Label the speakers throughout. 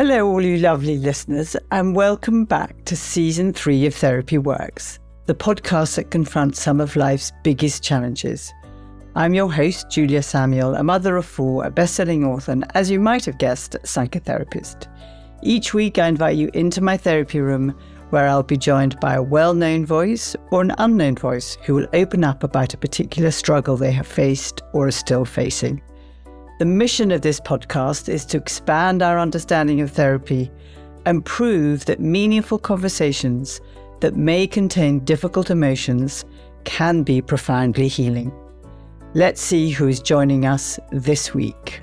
Speaker 1: Hello, all you lovely listeners, and welcome back to season three of Therapy Works, the podcast that confronts some of life's biggest challenges. I'm your host, Julia Samuel, a mother of four, a best selling author, and as you might have guessed, a psychotherapist. Each week, I invite you into my therapy room where I'll be joined by a well known voice or an unknown voice who will open up about a particular struggle they have faced or are still facing. The mission of this podcast is to expand our understanding of therapy and prove that meaningful conversations that may contain difficult emotions can be profoundly healing. Let's see who is joining us this week.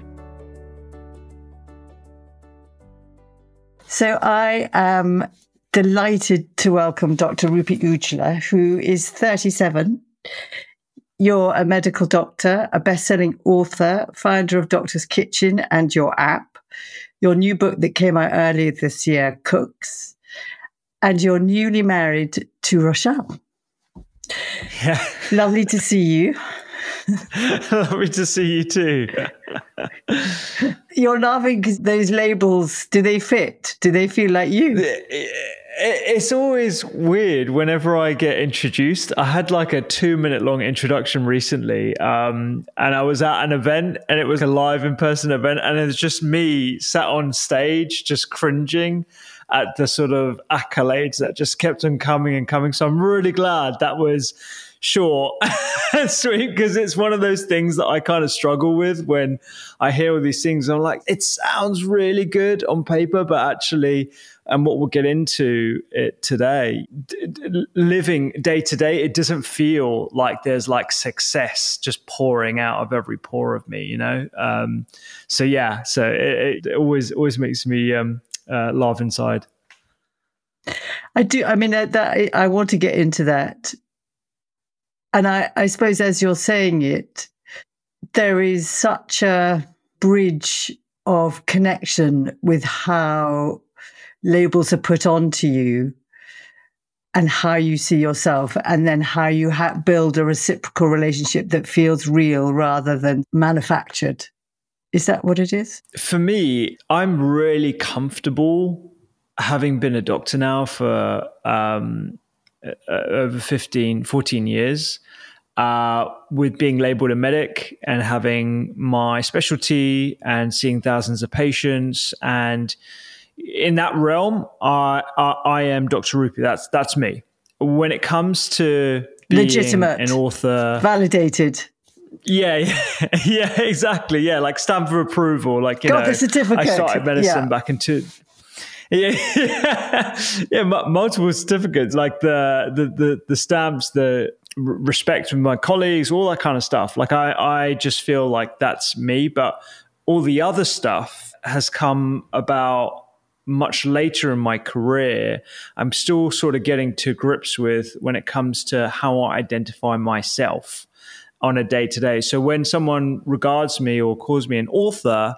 Speaker 1: So, I am delighted to welcome Dr. Rupy Aujla, who is 37. You're a medical doctor, a best selling author, founder of Doctor's Kitchen and your app. Your new book that came out earlier this year, Cooks, and you're newly married to Rochelle.
Speaker 2: Yeah.
Speaker 1: Lovely to see you.
Speaker 2: Lovely to see you too.
Speaker 1: You're laughing because those labels, do they fit? Do they feel like you?
Speaker 2: It's always weird whenever I get introduced. I had like a two minute long introduction recently, um, and I was at an event and it was a live in person event, and it was just me sat on stage just cringing at the sort of accolades that just kept on coming and coming. So I'm really glad that was short and sweet because it's one of those things that I kind of struggle with when I hear all these things. I'm like, it sounds really good on paper, but actually, and what we'll get into it today, d- d- living day to day, it doesn't feel like there's like success just pouring out of every pore of me, you know? Um, so yeah, so it, it, always, always makes me um, uh, laugh inside.
Speaker 1: I do. I mean, that, that I want to get into that and I, I suppose as you're saying it, there is such a bridge of connection with how labels are put onto you and how you see yourself, and then how you ha- build a reciprocal relationship that feels real rather than manufactured. Is that what it is?
Speaker 2: For me, I'm really comfortable having been a doctor now for um, over 15, 14 years. Uh, with being labeled a medic and having my specialty and seeing thousands of patients and in that realm, I, I, I am Dr. Rupy. That's that's me. When it comes to
Speaker 1: legitimate,
Speaker 2: an author,
Speaker 1: validated.
Speaker 2: Yeah, yeah, yeah, exactly. Yeah, like stamp of approval. Like you
Speaker 1: got
Speaker 2: know,
Speaker 1: the certificate.
Speaker 2: I started medicine
Speaker 1: yeah.
Speaker 2: back in two, yeah, yeah, yeah, multiple certificates, like the the the, the stamps, the respect from my colleagues, all that kind of stuff. Like I, I just feel like that's me, but all the other stuff has come about much later in my career. I'm still sort of getting to grips with when it comes to how I identify myself on a day to day. So when someone regards me or calls me an author,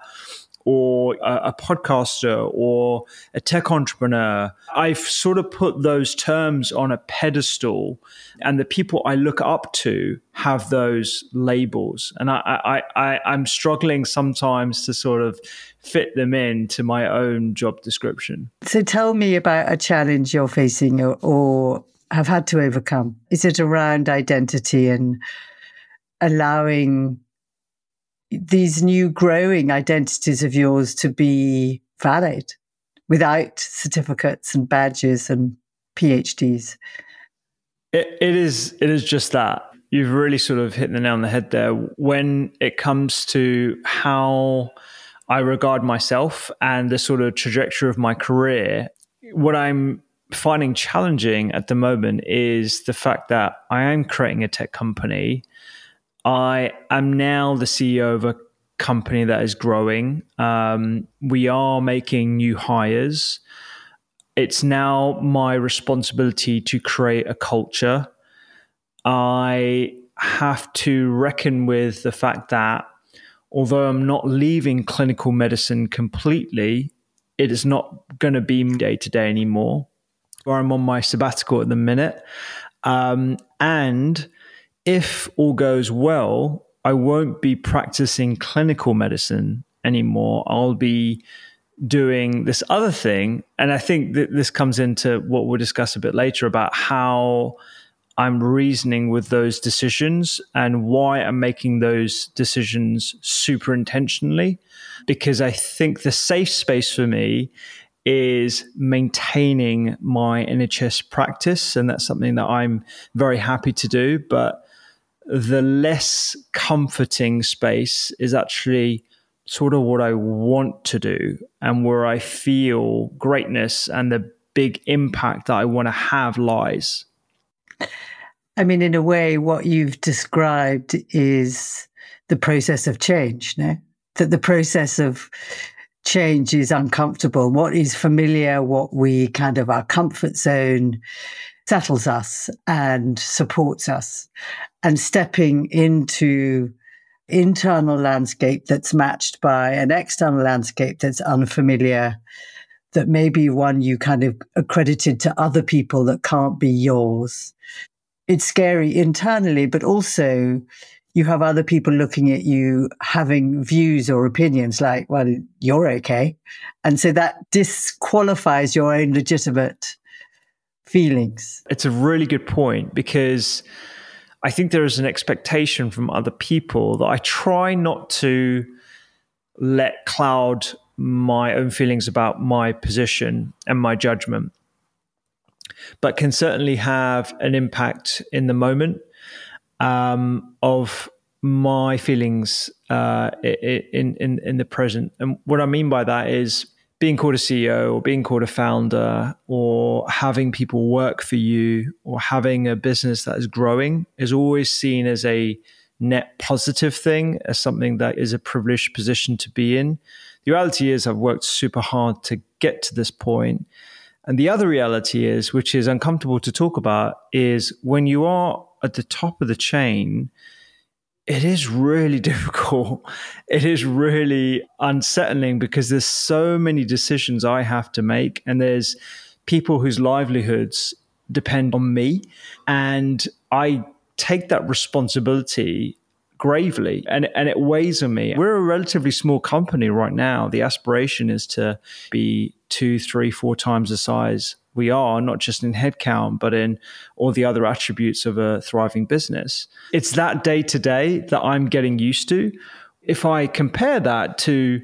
Speaker 2: or a, a, podcaster or a tech entrepreneur. I've sort of put those terms on a pedestal, and the people I look up to have those labels. And I, I, I, I'm struggling sometimes to sort of fit them in to my own job description.
Speaker 1: So tell me about a challenge you're facing or, or have had to overcome. Is it around identity and allowing these new growing identities of yours to be valid without certificates and badges and PhDs?
Speaker 2: It, it is. It is just that you've really sort of hit the nail on the head there. When it comes to how I regard myself and the sort of trajectory of my career, what I'm finding challenging at the moment is the fact that I am creating a tech company I am now the CEO of a company that is growing. Um, we are making new hires. It's now my responsibility to create a culture. I have to reckon with the fact that although I'm not leaving clinical medicine completely, it is not going to be day to day anymore. Or I'm on my sabbatical at the minute. Um, and if all goes well, I won't be practicing clinical medicine anymore. I'll be doing this other thing. And I think that this comes into what we'll discuss a bit later about how I'm reasoning with those decisions and why I'm making those decisions super intentionally. Because I think the safe space for me is maintaining my NHS practice. And that's something that I'm very happy to do. But the less comforting space is actually sort of what I want to do and where I feel greatness and the big impact that I want to have lies.
Speaker 1: I mean, in a way, what you've described is the process of change, no? That the process of change is uncomfortable. What is familiar, what we kind of our comfort zone settles us and supports us. And stepping into internal landscape that's matched by an external landscape that's unfamiliar, that may be one you kind of accredited to other people that can't be yours. It's scary internally, but also you have other people looking at you having views or opinions like, well, you're okay. And so that disqualifies your own legitimate feelings.
Speaker 2: It's a really good point because I think there is an expectation from other people that I try not to let cloud my own feelings about my position and my judgment, but can certainly have an impact in the moment um, of my feelings uh, in, in in the present. And what I mean by that is being called a CEO or being called a founder or having people work for you or having a business that is growing is always seen as a net positive thing, as something that is a privileged position to be in. The reality is, I've worked super hard to get to this point. And the other reality is, which is uncomfortable to talk about, is when you are at the top of the chain, it is really difficult. It is really unsettling because there's so many decisions I have to make, and there's people whose livelihoods depend on me. And I take that responsibility gravely and, and it weighs on me. We're a relatively small company right now. The aspiration is to be two, three, four times the size we are, not just in headcount, but in all the other attributes of a thriving business. It's that day to day that I'm getting used to. If I compare that to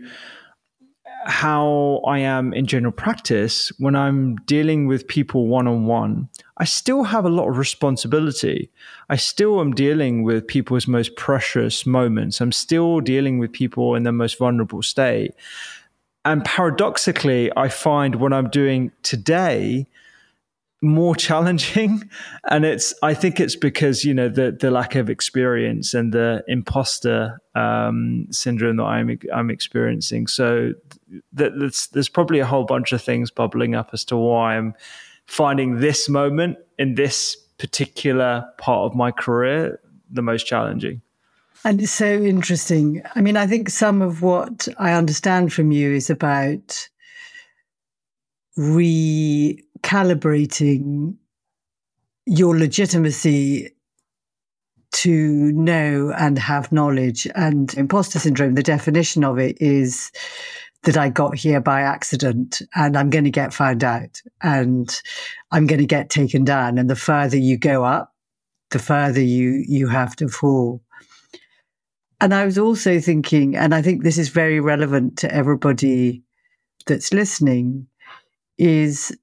Speaker 2: how I am in general practice, when I'm dealing with people one on one, I still have a lot of responsibility. I still am dealing with people's most precious moments. I'm still dealing with people in their most vulnerable state. And paradoxically, I find what I'm doing today more challenging. And it's i think it's because you know the the lack of experience and the imposter um, syndrome that i'm i'm experiencing. So there's, there's probably a whole bunch of things bubbling up as to why i'm finding this moment in this particular part of my career the most challenging.
Speaker 1: And it's so interesting. I mean, I think some of what I understand from you is about recalibrating your legitimacy to know and have knowledge. And imposter syndrome, the definition of it is that I got here by accident and I'm going to get found out and I'm going to get taken down. And the further you go up, the further you, you have to fall. And I was also thinking, and I think this is very relevant to everybody that's listening, is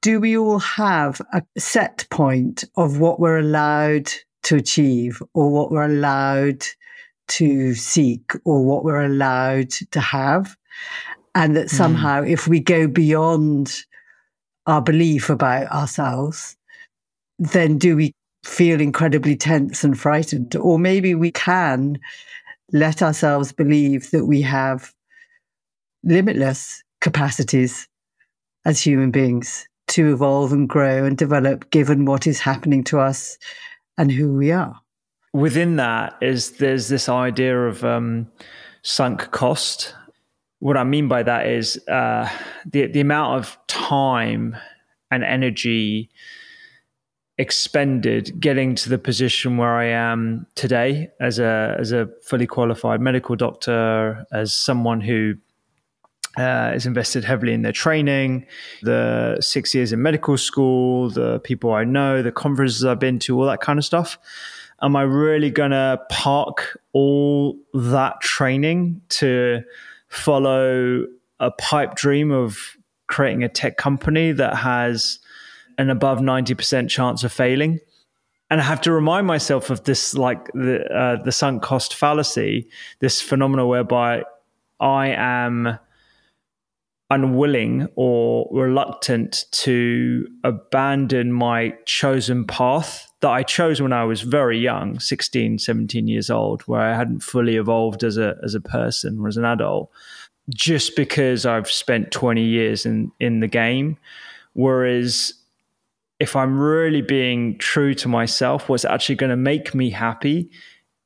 Speaker 1: do we all have a set point of what we're allowed to achieve or what we're allowed to seek or what we're allowed to have? And that hmm. somehow, mm. if we go beyond our belief about ourselves, then do we feel incredibly tense and frightened. Or maybe we can let ourselves believe that we have limitless capacities as human beings to evolve and grow and develop given what is happening to us and who we are.
Speaker 2: Within that is there's this idea of um, sunk cost. What I mean by that is uh, the the amount of time and energy expended getting to the position where I am today as a as a fully qualified medical doctor, as someone who uh, has invested heavily in their training, the six years in medical school, the people I know, the conferences I've been to, all that kind of stuff. Am I really going to park all that training to follow a pipe dream of creating a tech company that has an above 90% chance of failing? and I have to remind myself of this, like the uh, the sunk cost fallacy, this phenomenon whereby I am unwilling or reluctant to abandon my chosen path that I chose when I was very young, 16, 17 years old, where I hadn't fully evolved as a as a person or as an adult, just because I've spent 20 years in in the game. Whereas if I'm really being true to myself, what's actually going to make me happy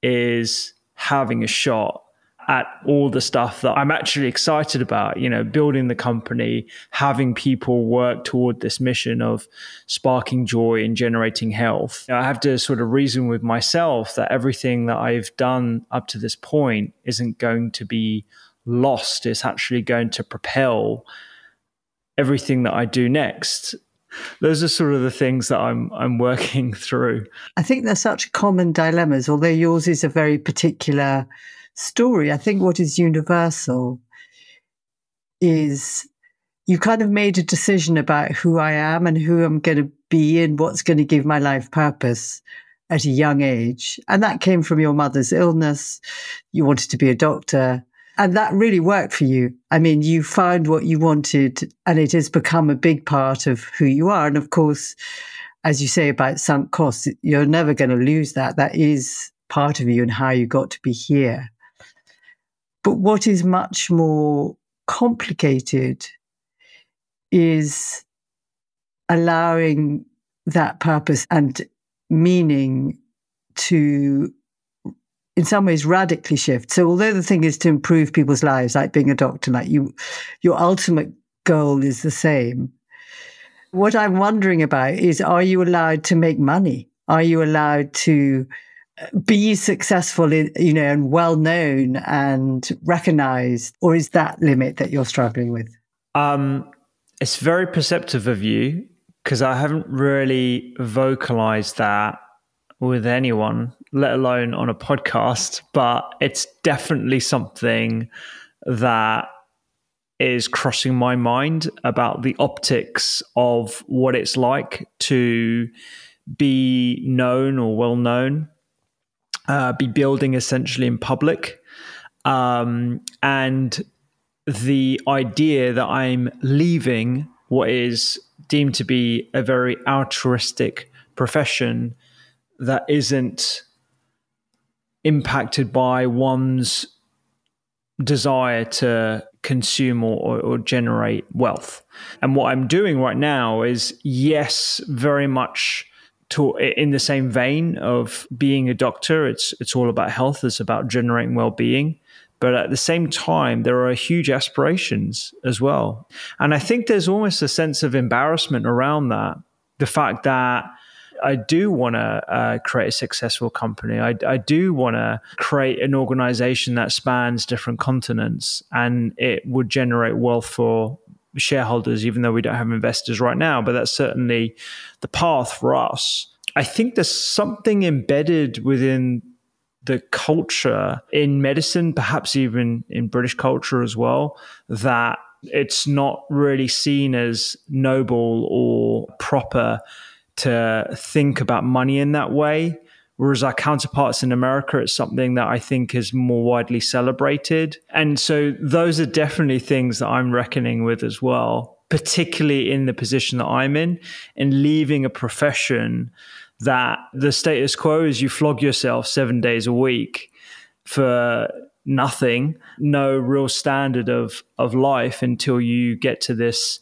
Speaker 2: is having a shot at all the stuff that I'm actually excited about, you know, building the company, having people work toward this mission of sparking joy and generating health. I have to sort of reason with myself that everything that I've done up to this point isn't going to be lost. It's actually going to propel everything that I do next. Those are sort of the things that I'm I'm working through.
Speaker 1: I think they're such common dilemmas, although yours is a very particular story, I think what is universal is you kind of made a decision about who I am and who I'm going to be and what's going to give my life purpose at a young age. And that came from your mother's illness. You wanted to be a doctor. And that really worked for you. I mean, you found what you wanted and it has become a big part of who you are. And of course, as you say about sunk costs, you're never going to lose that. That is part of you and how you got to be here. But what is much more complicated is allowing that purpose and meaning to in some ways radically shift. So although the thing is to improve people's lives, like being a doctor, like you, your ultimate goal is the same. What I'm wondering about is, are you allowed to make money? Are you allowed to be successful in, you know, and well known and recognized, or is that limit that you're struggling with? Um,
Speaker 2: it's very perceptive of you because I haven't really vocalized that with anyone, let alone on a podcast, but it's definitely something that is crossing my mind about the optics of what it's like to be known or well known uh, be building essentially in public. Um, and the idea that I'm leaving what is deemed to be a very altruistic profession that isn't impacted by one's desire to consume or, or, or, generate wealth. And what I'm doing right now is, yes, very much to in the same vein of being a doctor it's it's all about health it's about generating well-being. But at the same time there are huge aspirations as well. And i think there's almost a sense of embarrassment around that. The fact that I do want to uh, create a successful company. I, I do want to create an organization that spans different continents and it would generate wealth for shareholders, even though we don't have investors right now. But that's certainly the path for us. I think there's something embedded within the culture in medicine, perhaps even in British culture as well, that it's not really seen as noble or proper to think about money in that way. Whereas our counterparts in America, it's something that I think is more widely celebrated. And so those are definitely things that I'm reckoning with as well, particularly in the position that I'm in, in leaving a profession that the status quo is you flog yourself seven days a week for nothing, no real standard of, of life until you get to this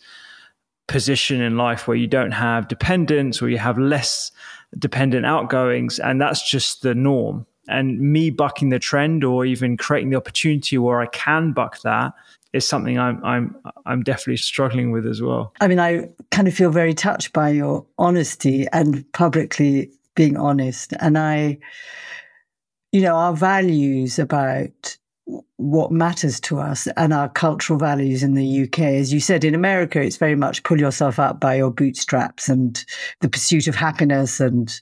Speaker 2: position in life where you don't have dependents or you have less dependent outgoings, and that's just the norm. And me bucking the trend or even creating the opportunity where I can buck that is something I'm I'm I'm definitely struggling with as well.
Speaker 1: I mean, I kind of feel very touched by your honesty and publicly being honest. And I, you know, our values about what matters to us and our cultural values in the UK. As you said, in America, it's very much pull yourself up by your bootstraps and the pursuit of happiness and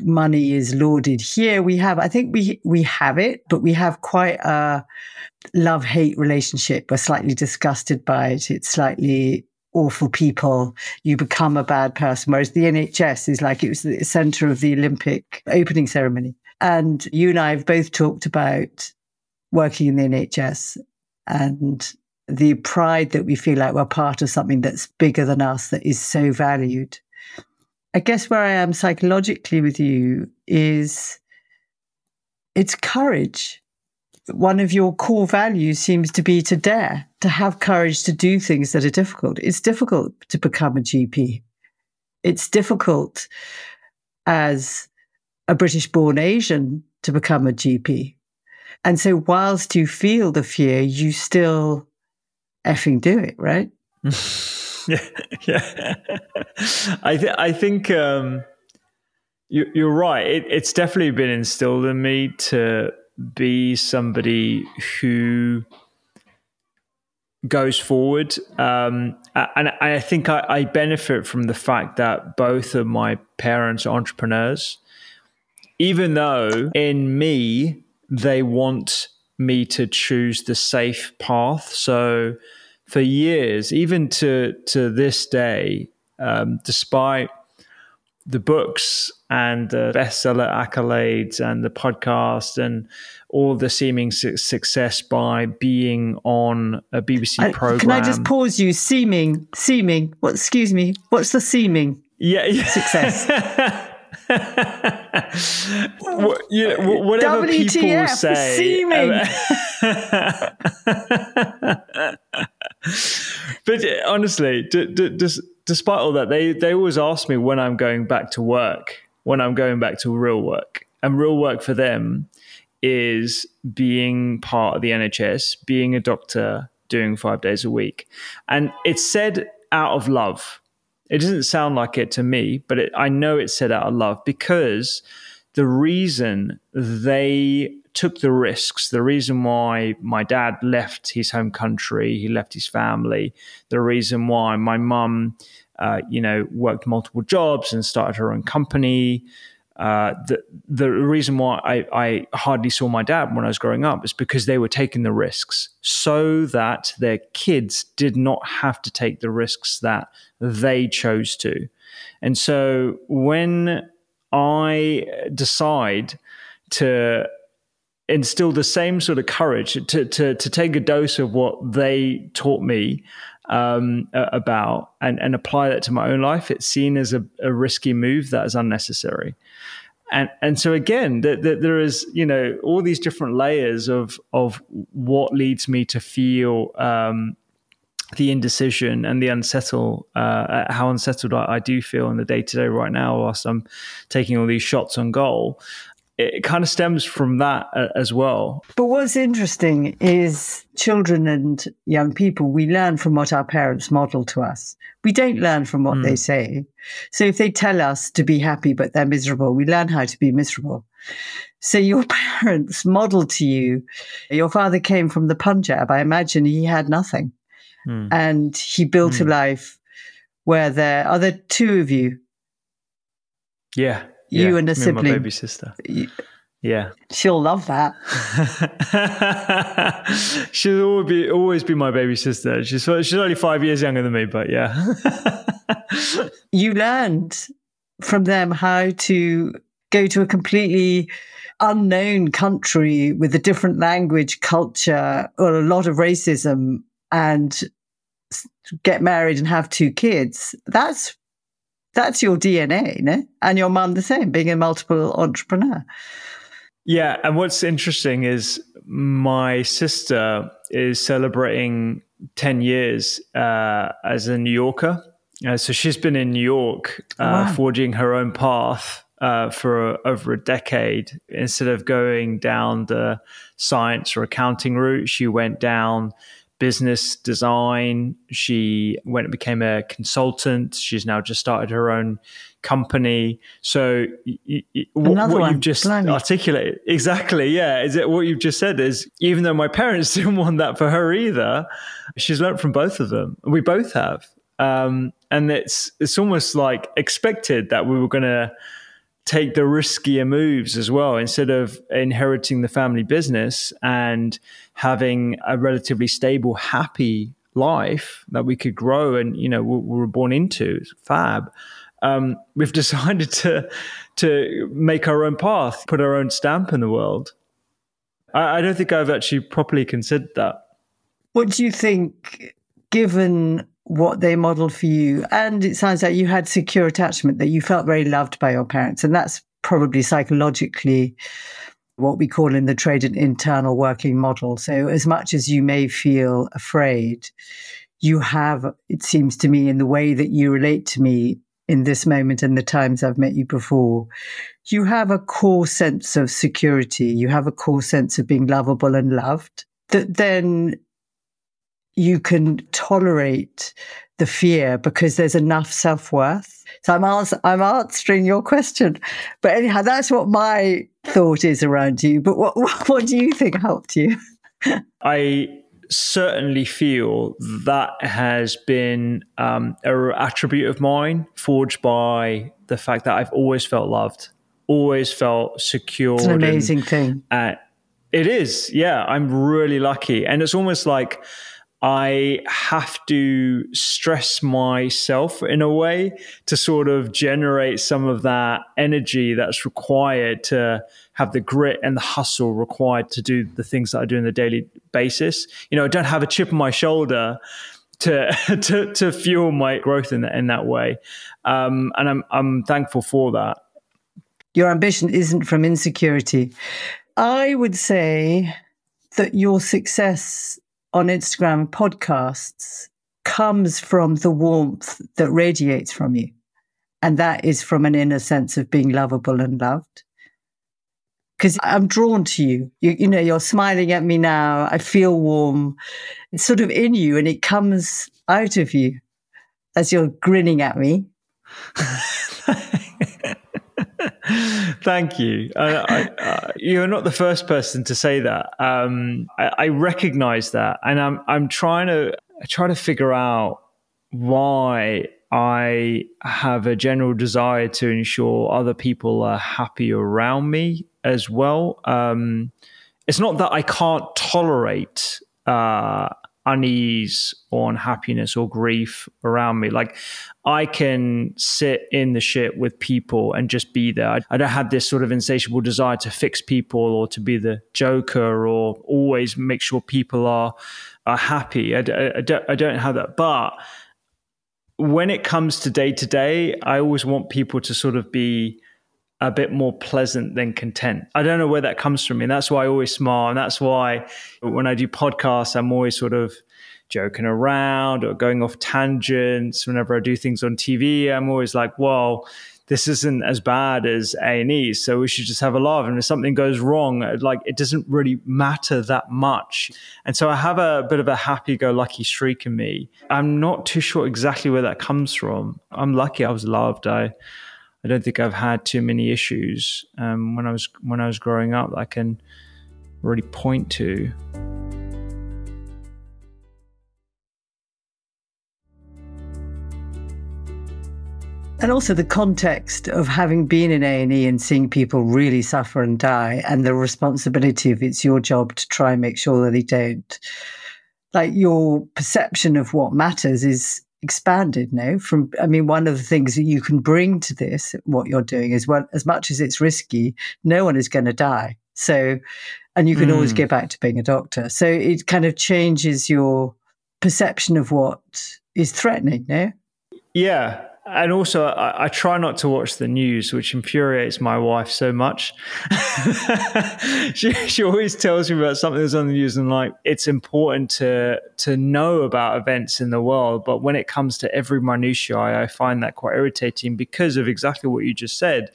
Speaker 1: money is lauded. Here we have, I think we we have it, but we have quite a love hate relationship. We're slightly disgusted by it. It's slightly awful people. You become a bad person. Whereas the NHS is like it was the center of the Olympic opening ceremony. And you and I have both talked about working in the NHS and the pride that we feel like we're part of something that's bigger than us, that is so valued. I guess where I am psychologically with you is it's courage. One of your core values seems to be to dare, to have courage to do things that are difficult. It's difficult to become a GP. It's difficult as a British born Asian to become a GP. And so, whilst you feel the fear, you still effing do it, right?
Speaker 2: yeah, yeah. I th- I think um, you, you're right. It, it's definitely been instilled in me to be somebody who goes forward. Um, and I think I, I, benefit from the fact that both of my parents are entrepreneurs, even though in me, they want me to choose the safe path. So for years, even to to this day, um, despite the books and the bestseller accolades and the podcast and all the seeming su- success by being on a BBC I, program.
Speaker 1: Can I just pause you? Seeming, seeming. What? Excuse me. What's the seeming?
Speaker 2: Yeah, yeah.
Speaker 1: success.
Speaker 2: what, you know, whatever WTF, people say.
Speaker 1: Seeming.
Speaker 2: but honestly, d- d- d- despite all that, they they always ask me when I'm going back to work, when I'm going back to real work, and real work for them is being part of the NHS, being a doctor, doing five days a week, and it's said out of love. It doesn't sound like it to me, but it, I know it's said out of love because the reason they took the risks. The reason why my dad left his home country, he left his family. The reason why my mum, uh, you know, worked multiple jobs and started her own company. Uh, the the reason why I, I hardly saw my dad when I was growing up is because they were taking the risks so that their kids did not have to take the risks that they chose to. And so when I decide to instill the same sort of courage to to to take a dose of what they taught me um, about and and apply that to my own life. It's seen as a, a risky move that is unnecessary. And, and so again, that the, there is you know all these different layers of of what leads me to feel um, the indecision and the unsettle, uh, how unsettled I, I, do feel in the day to day right now, whilst I'm taking all these shots on goal it kind of stems from that uh, as well.
Speaker 1: But what's interesting is children and young people, we learn from what our parents model to us. We don't learn from what mm. they hmm. say. So if they tell us to be happy, but they're miserable, we learn how to be miserable. So your parents model to you, your father came from the Punjab. I imagine he had nothing. Mm. And he built mm. a hmm. life where there are there two of you.
Speaker 2: Yeah
Speaker 1: you and a sibling, and
Speaker 2: baby sister. yeah,
Speaker 1: she'll love that.
Speaker 2: she'll always be always be my baby sister. She's she's only five years younger than me, but yeah.
Speaker 1: you learned from them how to go to a completely unknown country with a different language, culture, or a lot of racism, and get married and have two kids. That's that's your DNA, no? And your mum the same, being a multiple entrepreneur.
Speaker 2: Yeah, and what's interesting is my sister is celebrating 10 years uh, as a New Yorker. Uh, so she's been in New York, uh, wow. forging her own path uh, for over a decade. Instead of going down the science or accounting route, she went down business design. She went and became a consultant. She's now just started her own company. So y- y- what, what you've just articulated exactly, yeah, is it what you've just said? Is even though my parents didn't want that for her either, she's learned from both of them. We both have, um, and it's it's almost like expected that we were going to take the riskier moves as well instead of inheriting the family business and having a relatively stable happy life that we could grow and you know we were born into fab um, we've decided to to make our own path put our own stamp in the world I, I don't think i've actually properly considered that
Speaker 1: what do you think given what they modeled for you. And it sounds like you had secure attachment, that you felt very loved by your parents. And that's probably psychologically what we call in the trade an internal working model. So, as much as you may feel afraid, you have, it seems to me, in the way that you relate to me in this moment and the times I've met you before, you have a core sense of security. You have a core sense of being lovable and loved that then you can tolerate the fear because there's enough self worth. So I'm, ans- I'm answering your question. But anyhow, that's what my thought is around you. But what, what, what do you think helped you?
Speaker 2: I certainly feel that has been um, an attribute of mine forged by the fact that I've always felt loved, always felt secure. It's
Speaker 1: an amazing and, thing.
Speaker 2: Uh, it is. Yeah. I'm really lucky. And it's almost like, I have to stress myself in a way to sort of generate some of that energy that's required to have the grit and the hustle required to do the things that I do on a daily basis. You know, I don't have a chip on my shoulder to to, to fuel my growth in that in that way, um, and I'm I'm thankful for that.
Speaker 1: Your ambition isn't from insecurity. I would say that your success on Instagram podcasts comes from the warmth that radiates from you. And that is from an inner sense of being lovable and loved. Because I'm drawn to you. you. You know, you're smiling at me now. I feel warm. It's sort of in you and it comes out of you as you're grinning at me.
Speaker 2: Thank you. Uh, I, uh, you're not the first person to say that. Um, I, I recognize that, and I'm I'm trying to try to figure out why I have a general desire to ensure other people are happy around me as well. Um, it's not that I can't tolerate uh, unease or unhappiness or grief around me. Like I can sit in the shit with people and just be there. I, I, don't have this sort of insatiable desire to fix people or to be the joker or always make sure people are are happy. I, I, I don't, I don't have that. But when it comes to day to day, I always want people to sort of be a bit more pleasant than content. I don't know where that comes from. And that's why I always smile. And that's why when I do podcasts, I'm always sort of joking around or going off tangents. Whenever I do things on TV, I'm always like, well, this isn't as bad as A&E, so we should just have a laugh. And if something goes wrong, like it doesn't really matter that much. And so I have a bit of a happy-go-lucky streak in me. I'm not too sure exactly where that comes from. I'm lucky I was loved. I I don't think I've had too many issues um, when I was when I was growing up that I can really point to.
Speaker 1: And also the context of having been in A and E and seeing people really suffer and die, and the responsibility of it's your job to try and make sure that they don't. Like your perception of what matters is expanded now from i mean one of the things that you can bring to this what you're doing is well as much as it's risky no one is going to die so and you can mm. always hmm. get back to being a doctor so it kind of changes your perception of what is threatening no
Speaker 2: yeah and also I, I, try not to watch the news, which infuriates my wife so much. she she always tells me about something that's on the news, and like it's important to to know about events in the world, but when it comes to every minutiae, I find that quite irritating because of exactly what you just said.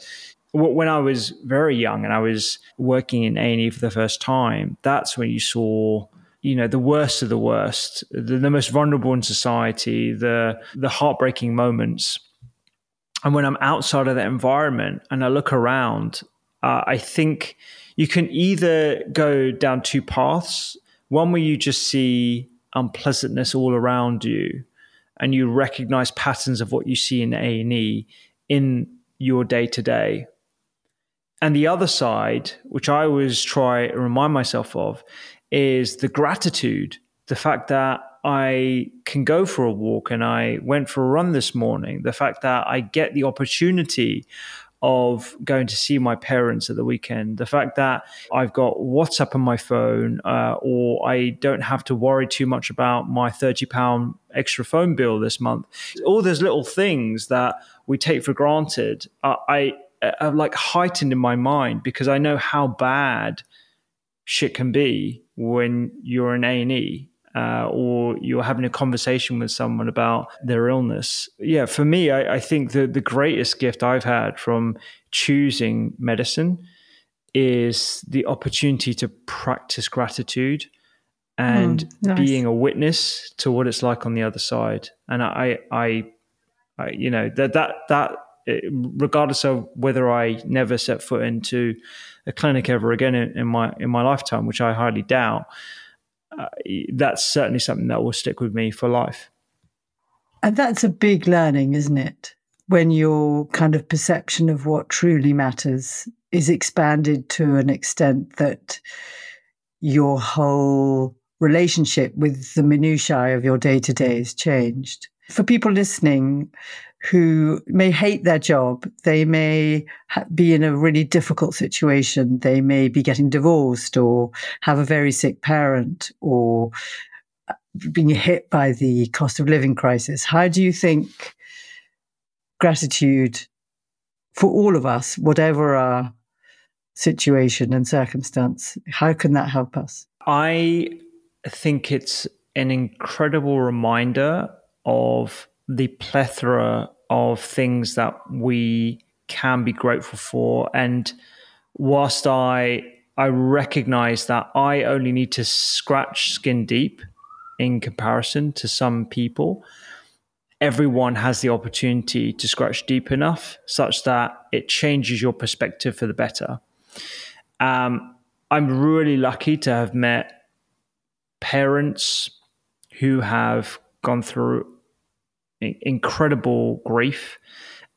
Speaker 2: When I was very young and I was working in A and E for the first time, that's when you saw you know the worst of the worst, the, the most vulnerable in society, the the heartbreaking moments. And when I'm outside of that environment and I look around, uh, I think you can either go down two paths. One where you just see unpleasantness all around you, and you recognize patterns of what you see in A and E in your day to day. And the other side, which I always try and remind myself of, is the gratitude, the fact that I can go for a walk and I went for a run this morning, the fact that I get the opportunity of going to see my parents at the weekend, the fact that I've got WhatsApp on my phone, uh, or I don't have to worry too much about my £30 extra phone bill this month, all those little things that we take for granted, uh, I have like heightened in my mind because I know how bad shit can be when you're in A&E uh, or you're having a conversation with someone about their illness. Yeah, for me, I, I think the, the greatest gift I've had from choosing medicine is the opportunity to practice gratitude and mm, nice. being a witness to what it's like on the other side. And I, I, I you know, that that that regardless of whether I never set foot into a clinic ever again in, in my in my lifetime, which I highly doubt uh, that's certainly something that will stick with me for life.
Speaker 1: And that's a big learning, isn't it? When your kind of perception of what truly matters is expanded to an extent that your whole relationship with the minutiae of your day to day is changed. For people listening, who may hate their job. They may be in a really difficult situation. They may be getting divorced or have a very sick parent or uh, being hit by the cost of living crisis. How do you think gratitude for all of us, whatever our situation and circumstance, how can that help us?
Speaker 2: I think it's an incredible reminder of the plethora of things that we can be grateful for. And whilst I I recognize that I only need to scratch skin deep in comparison to some people, everyone has the opportunity to scratch deep enough such that it changes your perspective for the better. Um, I'm really lucky to have met parents who have gone through incredible grief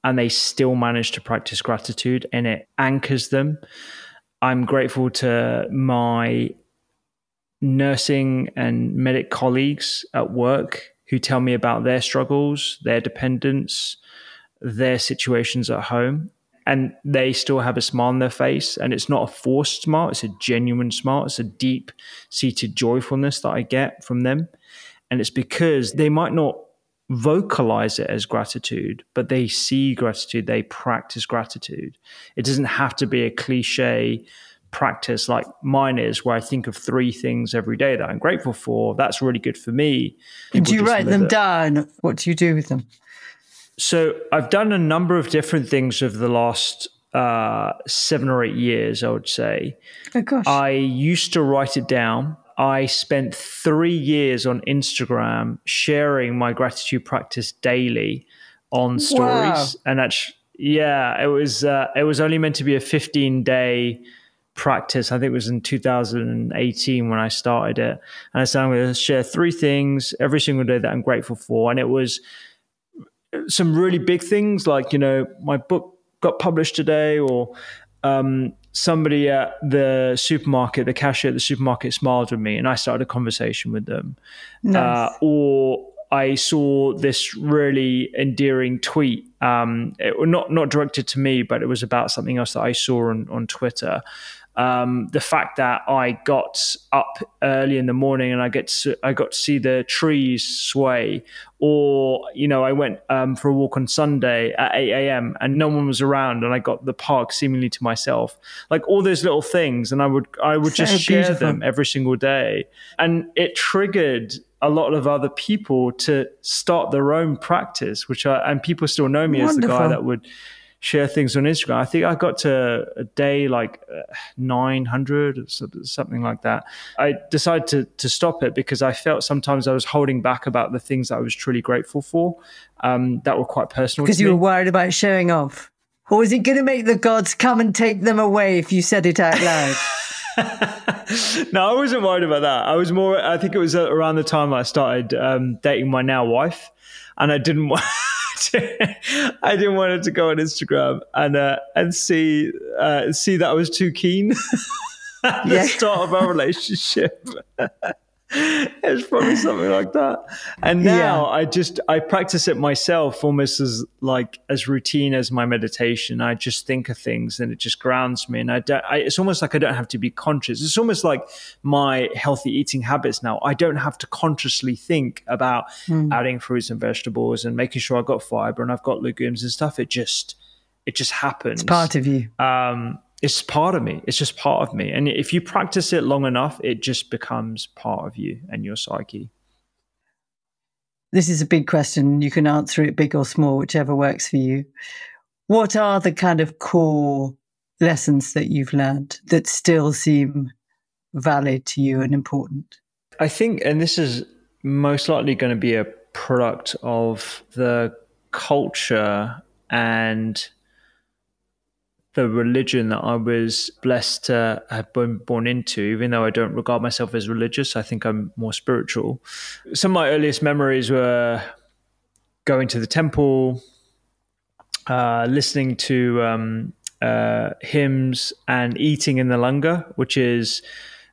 Speaker 2: and they still manage to practice gratitude and it anchors them. I'm grateful to my nursing and medic colleagues at work who tell me about their struggles, their dependence, their situations at home. And they still have a smile on their face. And it's not a forced smile, it's a genuine smile. It's a deep seated joyfulness that I get from them. And it's because they might not vocalize it as gratitude, but they see gratitude, they practice gratitude. It doesn't have to be a cliche practice like mine is, where I think of three things every day that I'm grateful for. That's really good for me.
Speaker 1: People do you write them it. down? What do you do with them?
Speaker 2: So I've done a number of different things over the last uh, seven or eight years, I would say.
Speaker 1: Oh gosh.
Speaker 2: I used to write it down I spent three years on Instagram sharing my gratitude practice daily on stories, wow. and actually, yeah, it was uh, it was only meant to be a 15 day practice. I think it was in 2018 when I started it, and I said I'm going to share three things every single day that I'm grateful for, and it was some really big things like you know my book got published today, or um, somebody at the supermarket, the cashier at the supermarket smiled with me and I started a conversation with them. Nice. Uh, or I saw this really endearing tweet, um, it, not not directed to me, but it was about something else that I saw on, on Twitter um, the fact that I got up early in the morning and I get to, I got to see the trees sway, or you know I went um, for a walk on Sunday at eight a.m. and no one was around and I got the park seemingly to myself, like all those little things, and I would I would so just beautiful. share them every single day, and it triggered a lot of other people to start their own practice, which I and people still know me Wonderful. as the guy that would share things on Instagram. I think I got to a day like uh, 900 or something like that. I decided to, to stop it because I felt sometimes I was holding back about the things that I was truly grateful for um, that were quite personal.
Speaker 1: Because you me. were worried about showing off. Or was it going to make the gods come and take them away if you said it out loud?
Speaker 2: no, I wasn't worried about that. I was more, I think it was around the time I started um, dating my now wife, and I didn't want. I didn't want her to go on Instagram and uh, and see uh, see that I was too keen at the yeah. start of our relationship. it's probably something like that. And now yeah. I just I practice it myself almost as like as routine as my meditation. I just think of things and it just grounds me. And I, don't, I it's almost like I don't have to be conscious. It's almost like my healthy eating habits now. I don't have to consciously think about mm. adding fruits and vegetables and making sure I've got fiber and I've got legumes and stuff. It just it just happens.
Speaker 1: It's part of you.
Speaker 2: Um, it's part of me. It's just part of me. And if you practice it long enough, it just becomes part of you and your psyche.
Speaker 1: This is a big question. You can answer it big or small, whichever works for you. What are the kind of core lessons that you've learned that still seem valid to you and important?
Speaker 2: I think, and this is most likely going to be a product of the culture and the religion that I was blessed to have been born into, even though I don't regard myself as religious, I think I'm more spiritual. Some of my earliest memories were going to the temple, uh, listening to um, uh, hymns, and eating in the langar, which is.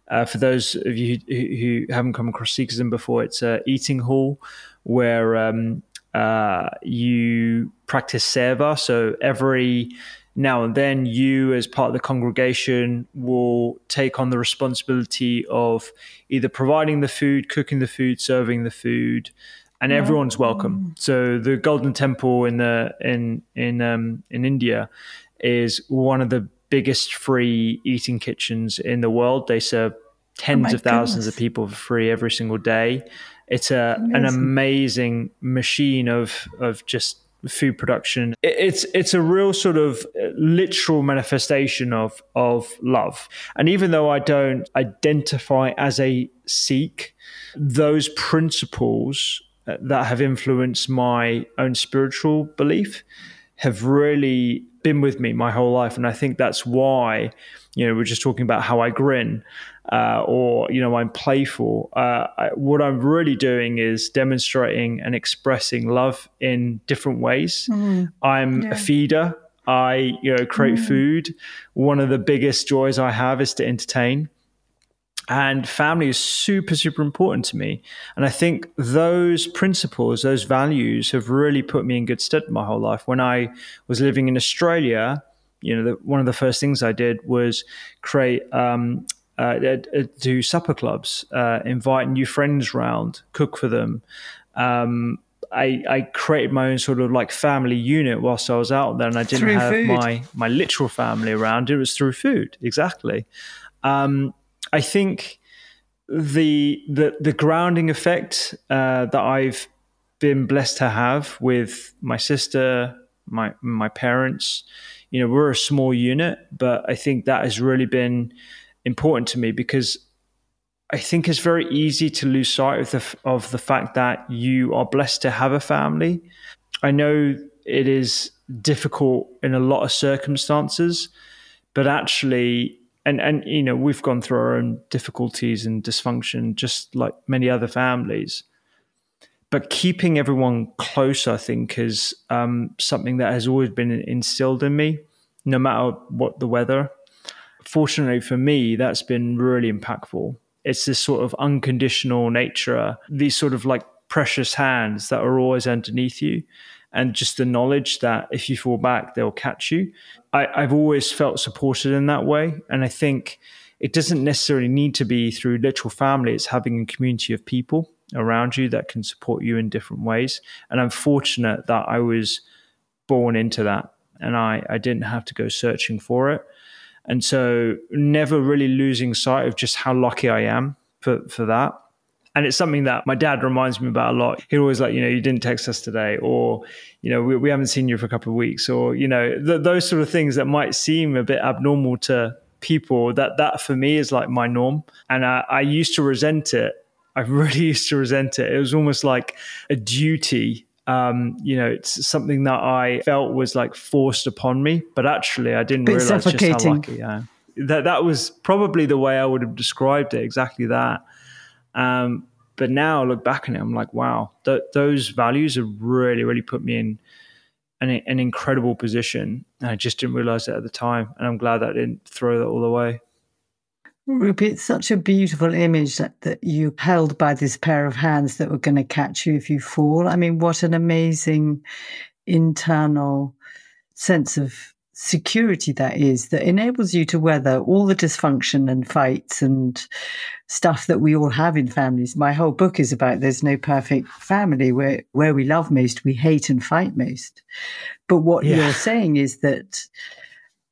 Speaker 2: Uh, for those of you who, who, haven't come across Sikhism before, it's a eating hall where um, uh, you practice seva. So every now and then you as part of the congregation will take on the responsibility of either providing the food cooking the food serving the food and yeah. everyone's welcome so the golden temple in the in in um, in india is one of the biggest free eating kitchens in the world they serve tens oh of thousands goodness. of people for free every single day it's a amazing. an amazing machine of of just food production. It's it's a real sort of uh, literal manifestation of of love. And even though I don't identify as a Sikh, those principles uh, that have influenced my own spiritual belief have really been with me my whole life. And I think that's why, you know, we're just talking about how I grin uh, or you know I'm playful. Uh, I, what I'm really doing is demonstrating and expressing love in different ways. Mm. I'm yeah. a feeder. I you know create mm. food. One of the biggest joys I have is to entertain. And family is super, super important to me. And I think those principles, those values have really put me in good stead my whole life. When I was living in Australia, you know, the, one of the first things I did was create um, uh, do supper clubs, uh, invite new friends round, cook for them. Um, I, I, created my own sort of like family unit whilst I was out there, and I didn't through have food. my my literal family around. It was through food, exactly. Um, I think the the the grounding effect uh, that I've been blessed to have with my sister, my my parents. You know, we're a small unit, but I think that has really been important to me because I think it's very easy to lose sight of the of the fact that you are blessed to have a family. I know it is difficult in a lot of circumstances, but actually and and you know we've gone through our own difficulties and dysfunction just like many other families but keeping everyone close i think is um, something that has always been instilled in me no matter what the weather fortunately for me, that's been really impactful. It's this sort of unconditional nature, these sort of like precious hands that are always underneath you, and just the knowledge that if you fall back, they'll catch you. I, I've always felt supported in that way. And I think it doesn't necessarily need to be through literal family, it's having a community of people around you that can support you in different ways. And I'm fortunate that I was born into that and I, I didn't have to go searching for it. And so never really losing sight of just how lucky I am for, for that. And it's something that my dad reminds me about a lot. He'd always like, you know, you didn't text us today, or, you know, we, we haven't seen you for a couple of weeks, or, you know, th- those sort of things that might seem a bit abnormal to people. That that for me is like my norm, and I, I used to resent it. I really used to resent it. It was almost like a duty um, you know, it's something that I felt was like forced upon me, but actually I didn't realize just how lucky I am. That that was probably the way I would have described it, exactly that. Um, but now I look back on it, I'm like, wow, th- those values have really, really put me in an, an incredible position. And I just didn't realize it at the time. And I'm glad that I didn't throw that all away.
Speaker 1: Rupy, it's such a beautiful image that, that you held by this pair of hands that were going to catch you if you fall. I mean, what an amazing internal sense of security that is that enables you to weather all the dysfunction and fights and stuff that we all have in families. My whole book is about there's no perfect family where where we love most, we hate and fight most. But what yeah. you're saying is that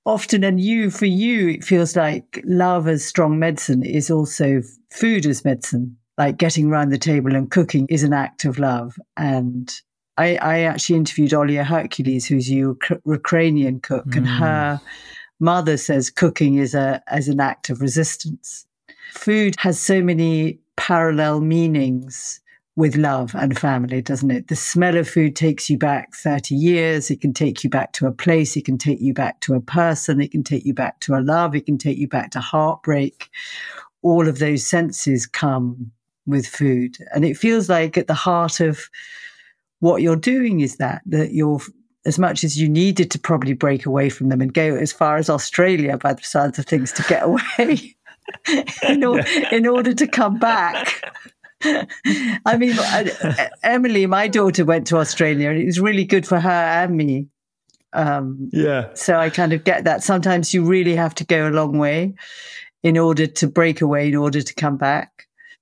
Speaker 1: often and you for you it feels like love as strong medicine is also food as medicine like getting around the table and cooking is an act of love and I, I actually interviewed Olia Hercules, who's a Ukrainian cook, mm. and her mother says cooking is a as an act of resistance. Food has so many parallel meanings with love and family, doesn't it? The smell of food takes you back 30 years. It can take you back to a place. It can take you back to a person. It can take you back to a love. It can take you back to heartbreak. All of those senses come with food. And it feels like at the heart of what you're doing is that that you're as much as you needed to probably break away from them and go as far as Australia by the sounds of things to get away in, or, in order to come back. I mean, Emily, my daughter went to Australia and it was really good for her and me.
Speaker 2: Um, yeah.
Speaker 1: So I kind of get that. Sometimes you really have to go a long way in order to break away, in order to come back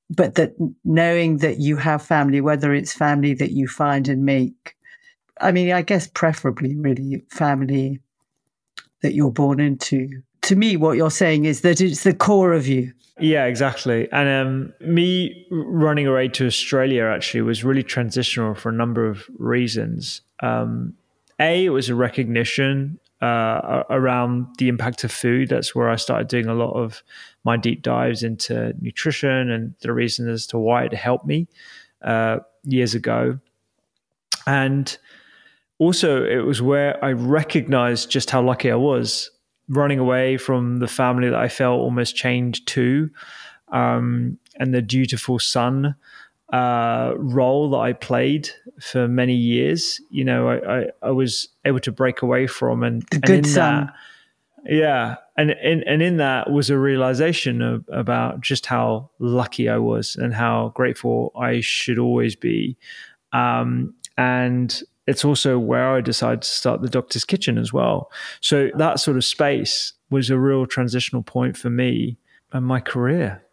Speaker 1: but that knowing that you have family, whether it's family that you find and make, I mean, I guess preferably really family that you're born into. To me, what you're saying is that it's the core of you.
Speaker 2: Yeah, exactly. And um, me running away to Australia actually was really transitional for a number of reasons. Um, a, it was a recognition uh, around the impact of food. That's where I started doing a lot of my deep dives into nutrition and the reason as to why it helped me uh, years ago. And also, it was where I recognized just how lucky I was running away from the family that I felt almost chained to um, and the dutiful son uh, role that I played for many years. You know, I, I, I was able to break away from and,
Speaker 1: the good
Speaker 2: and
Speaker 1: son.
Speaker 2: That, yeah, and in, and in that was a realization of, about just how lucky I was and how grateful I should always be. Um, and it's also where I decided to start the Doctor's Kitchen as well. So that sort of space was a real transitional point for me and my career.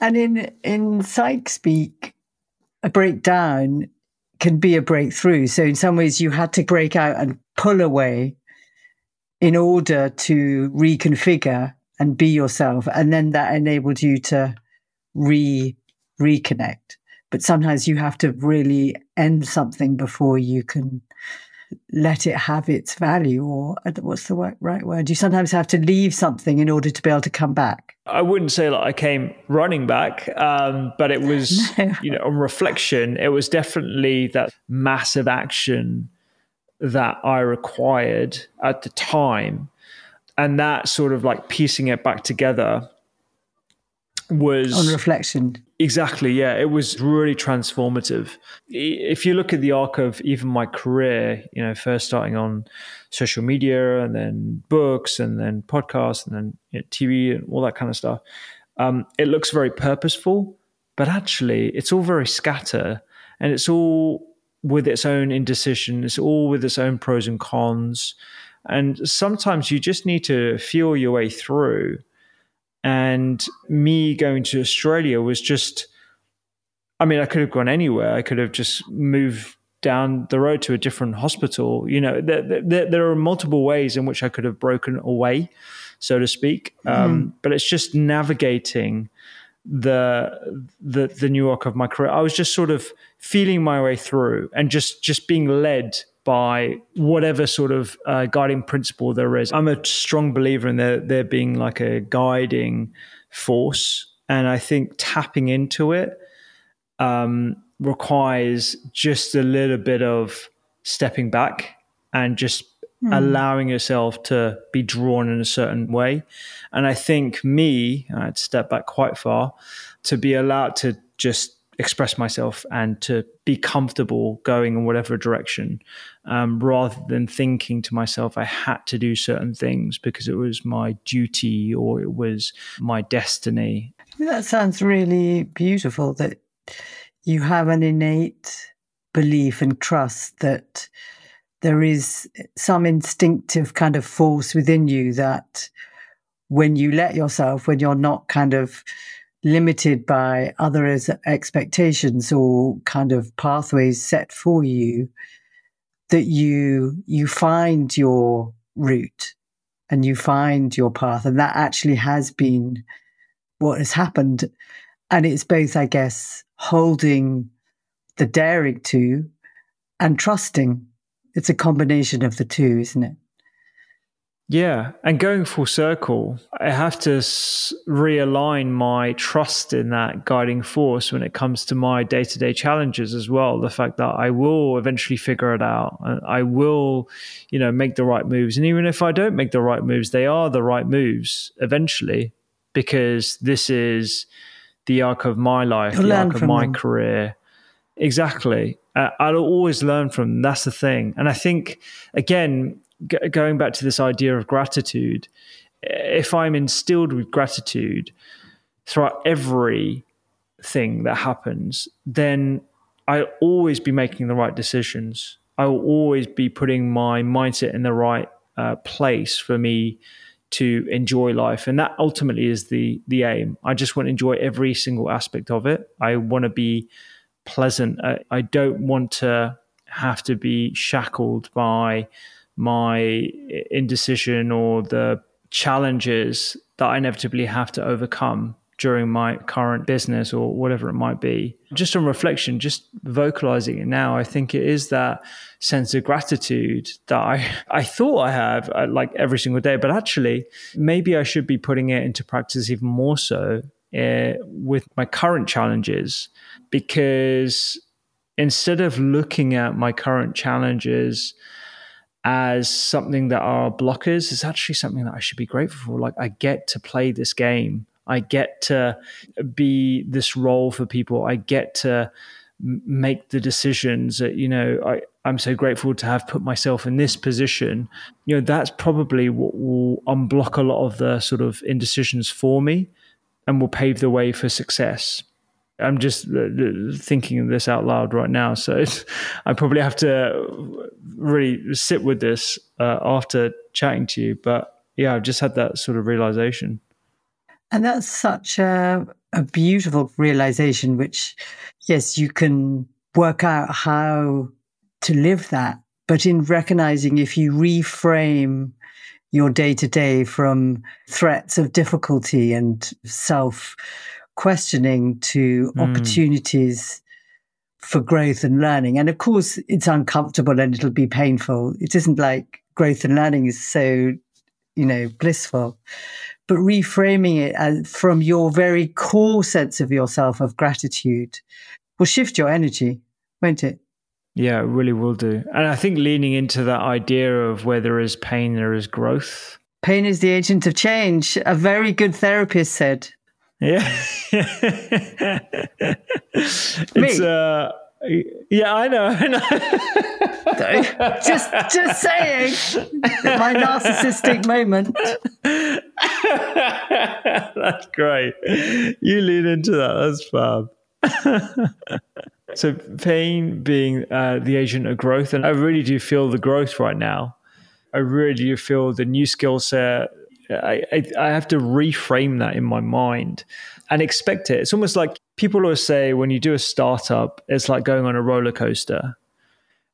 Speaker 1: And in in psych speak, a breakdown can be a breakthrough. So in some ways, you had to break out and pull away in order to reconfigure and be yourself, and then that enabled you to re reconnect. But sometimes you have to really end something before you can let it have its value or uh, what's the right word you sometimes have to leave something in order to be able to come back
Speaker 2: i wouldn't say that i came running back um, but it was no. you know on reflection it was definitely that massive action that i required at the time and that sort of like piecing it back together was
Speaker 1: on reflection.
Speaker 2: Exactly. Yeah. It was really transformative. If you look at the arc of even my career, you know, first starting on social media and then books and then podcasts and then you know, TV and all that kind of stuff, um, it looks very purposeful, but actually it's all very scatter and it's all with its own indecision. It's all with its own pros and cons. And sometimes you just need to feel your way through and me going to Australia was just, I mean, I could have gone anywhere. I could have just moved down the road to a different hospital. You know, there, there, there are multiple ways in which I could have broken away, so to speak. Um, mm-hmm. Um, but it's just navigating the the the new arc of my career. I was just sort of feeling my way through and just just being led by whatever sort of uh, guiding principle there is. I'm a strong believer in there there being like a guiding force, and I think tapping into it um, requires just a little bit of stepping back and just mm. allowing yourself to be drawn in a certain way. And I think me, I had to step back quite far to be allowed to just express myself and to be comfortable going in whatever direction um, rather than thinking to myself I had to do certain things because it was my duty or it was my destiny.
Speaker 1: That sounds really beautiful that you have an innate belief and trust that there is some instinctive kind of force within you that when you let yourself, when you're not kind of limited by others' expectations or kind of pathways set for you, that you you find your route and you find your path. And that actually has been what has happened. And it's both, I guess, holding the daring to and trusting it's a combination of the two, isn't it?
Speaker 2: Yeah, and going full circle, I have to s- realign my trust in that guiding force when it comes to my day to day challenges as well. The fact that I will eventually figure it out, I will, you know, make the right moves, and even if I don't make the right moves, they are the right moves eventually, because this is the arc of my life, You'll the arc of my them. career. Exactly, uh, I'll always learn from them. That's the thing. And I think, again, g- going back to this idea of gratitude, if I'm instilled with gratitude throughout every thing that happens, then I'll always be making the right decisions. I will always be putting my mindset in the right uh, place for me to enjoy life and that ultimately is the the aim i just want to enjoy every single aspect of it i want to be pleasant. I, I don't want to have to be shackled by my indecision or the challenges that I inevitably have to overcome during my current business or whatever it might be. Just on reflection, just vocalizing it now, I think it is that sense of gratitude that I, I thought I have uh, like every single day, but actually, maybe I should be putting it into practice even more so uh, with my current challenges because instead of looking at my current challenges as something that are blockers, it's actually something that I should be grateful for. Like, I get to play this game. I get to be this role for people. I get to make the decisions that, you know, I, I'm so grateful to have put myself in this position. You know, that's probably what will unblock a lot of the sort of indecisions for me and will pave the way for success. I'm just uh, thinking this out loud right now. So I probably have to really sit with this uh, after chatting to you. But yeah, I've just had that sort of realization.
Speaker 1: And that's such a, a beautiful realization, which, yes, you can work out how to live that. But in recognizing if you reframe your day to day from threats of difficulty and self questioning to mm. opportunities for growth and learning. And of course, it's uncomfortable and it'll be painful. It isn't like growth and learning is so, you know, blissful. But reframing it as, from your very core sense of yourself of gratitude will shift your energy, won't it?
Speaker 2: Yeah, it really will do. And I think leaning into that idea of where there is pain, there is growth.
Speaker 1: Pain is the agent of change. A very good therapist said.
Speaker 2: Yeah. it's uh yeah, I know. I
Speaker 1: know. just just saying. My narcissistic moment.
Speaker 2: That's great. You lean into that. That's fab. So pain being uh, the agent of growth, and I really do feel the growth right now. I really do feel the new skill set. I, I, have to reframe that in my mind and expect it. It's almost like people always say when you do a startup, it's like going on a roller coaster.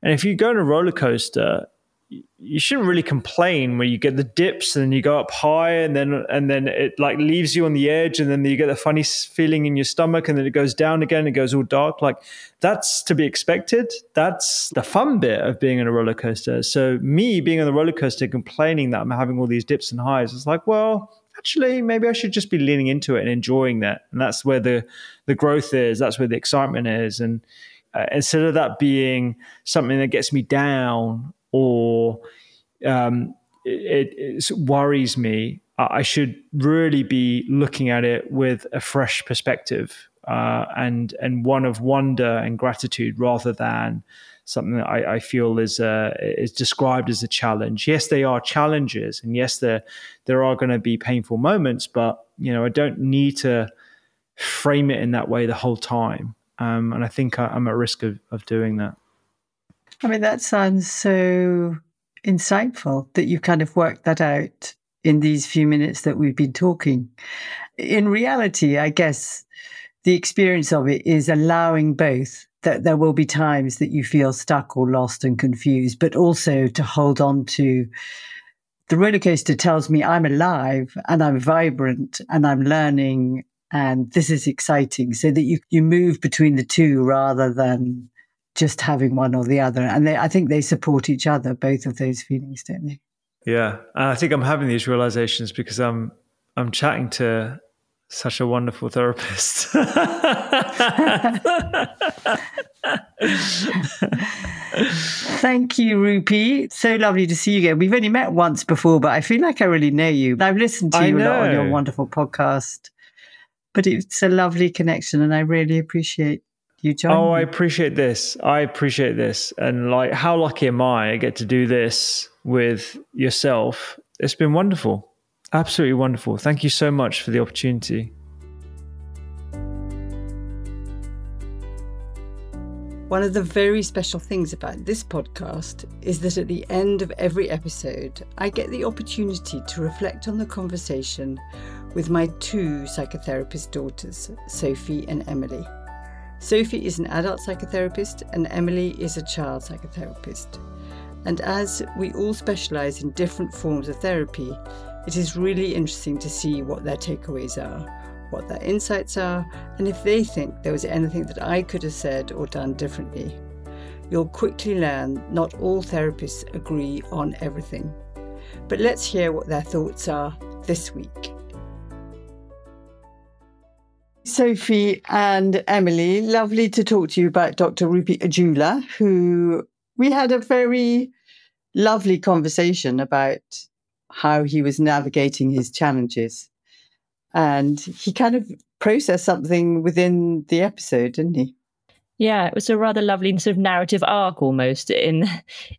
Speaker 2: And if you go on a roller coaster, you shouldn't really complain when you get the dips and then you go up high and then and then it like leaves you on the edge and then you get the funny feeling in your stomach and then it goes down again it goes all dark. Like that's to be expected. That's the fun bit of being in a roller coaster. So me being on the roller coaster complaining that i'm having all these dips and highs it's like well actually maybe i should just be leaning into it and enjoying that. And that's where the the growth is. That's where the excitement is. And uh, instead of that being something that gets me down or um, it, it, worries me, I should really be looking at it with a fresh perspective uh, and and one of wonder and gratitude rather than something that I, I feel is uh, is described as a challenge. Yes, they are challenges, and yes, there there are going to be painful moments, but you know I don't need to frame it in that way the whole time. Um, and I think I, I'm at risk of, of doing that.
Speaker 1: I mean, that sounds so insightful that you've kind of worked that out in these few minutes that we've been talking. In reality, I guess the experience of it is allowing both that there will be times that you feel stuck or lost and confused, but also to hold on to the roller coaster tells me I'm alive and I'm vibrant and I'm learning and this is exciting so that you, you move between the two rather than just having one or the other. And they, I think they support each other, both of those feelings, don't they?
Speaker 2: Yeah, and I think I'm having these realizations because I'm I'm chatting to such a wonderful therapist.
Speaker 1: Thank you, Rupy. So lovely to see you again. We've only met once before, but I feel like I really know you. I've listened to you a lot on your wonderful podcast, but it's a lovely connection, and I really appreciate you join.
Speaker 2: Oh, I appreciate this. I appreciate this. And like, how lucky am I? I get to do this with yourself. It's been wonderful. Absolutely wonderful. Thank you so much for the opportunity.
Speaker 1: One of the very special things about this podcast is that at the end of every episode, I get the opportunity to reflect on the conversation with my two psychotherapist daughters, Sophie and Emily. Sophie is an adult psychotherapist and Emily is a child psychotherapist. And as we all specialise in different forms of therapy, it is really interesting to see what their takeaways are, what their insights are, and if they think there was anything that I could have said or done differently. You'll quickly learn not all therapists agree on everything. But let's hear what their thoughts are this week. Sophie and Emily, lovely to talk to you about Dr. Rupy Aujla, who we had a very lovely conversation about how he was navigating his challenges. And he kind of processed something within the episode, didn't he?
Speaker 3: Yeah, it was a rather lovely sort of narrative arc almost in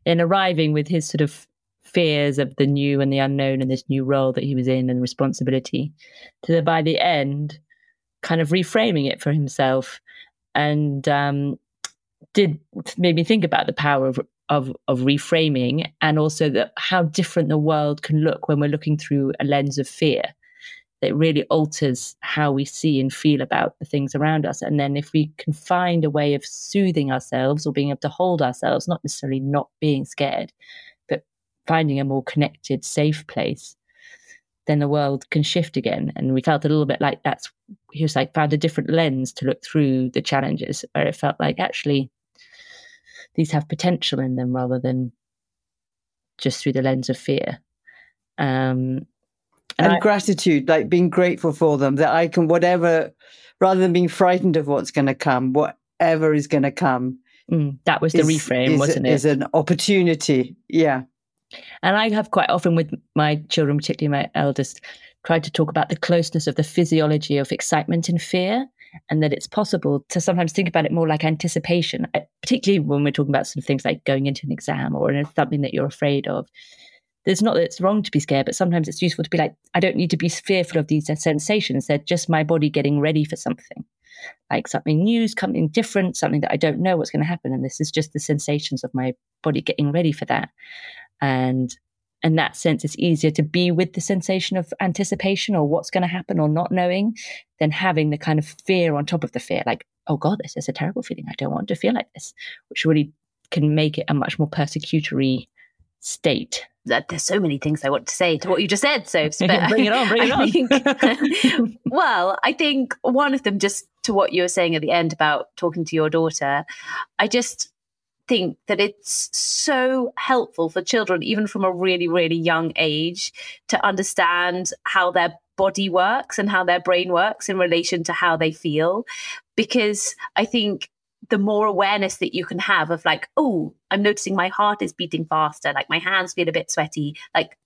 Speaker 3: in arriving with his sort of fears of the new and the unknown and this new role that he was in and responsibility. So the, by the end, kind of reframing it for himself and um, did made me think about the power of, of, of reframing and also that how different the world can look when we're looking through a lens of fear that really alters how we see and feel about the things around us. And then if we can find a way of soothing ourselves or being able to hold ourselves, not necessarily not being scared, but finding a more connected, safe place, then the world can shift again. And we felt a little bit like that's, he was like, found a different lens to look through the challenges where it felt like actually these have potential in them rather than just through the lens of fear. Um,
Speaker 1: and, and I, gratitude, like being grateful for them, that I can, whatever, rather than being frightened of what's going to come, whatever is going to come.
Speaker 3: Mm, that was the is, reframe,
Speaker 1: is,
Speaker 3: wasn't it?
Speaker 1: Is an opportunity. Yeah.
Speaker 3: And I have quite often with my children, particularly my eldest, tried to talk about the closeness of the physiology of excitement and fear, and that it's possible to sometimes think about it more like anticipation, uh, particularly when we're talking about of things like going into an exam or something that you're afraid of. There's not that it's wrong to be scared, but sometimes it's useful to be like, I don't need to be fearful of these sensations. They're just my body getting ready for something, like something new, something different, something that I don't know what's going to happen. And this is just the sensations of my body getting ready for that and in that sense it's easier to be with the sensation of anticipation or what's going to happen or not knowing than having the kind of fear on top of the fear like oh god this is a terrible feeling i don't want to feel like this which really can make it a much more persecutory state?
Speaker 4: That there's so many things I want to say to what you just said, so
Speaker 3: bring it on, bring it on.
Speaker 4: Think, well, I think one of them, just to what you were saying at the end about talking to your daughter, I just think that it's so helpful for children, even from a really, really young age, to understand how their body works and how their brain works in relation to how they feel. Because I think the more awareness that you can have of like, oh, I'm noticing my heart is beating faster, like my hands feel a bit sweaty, like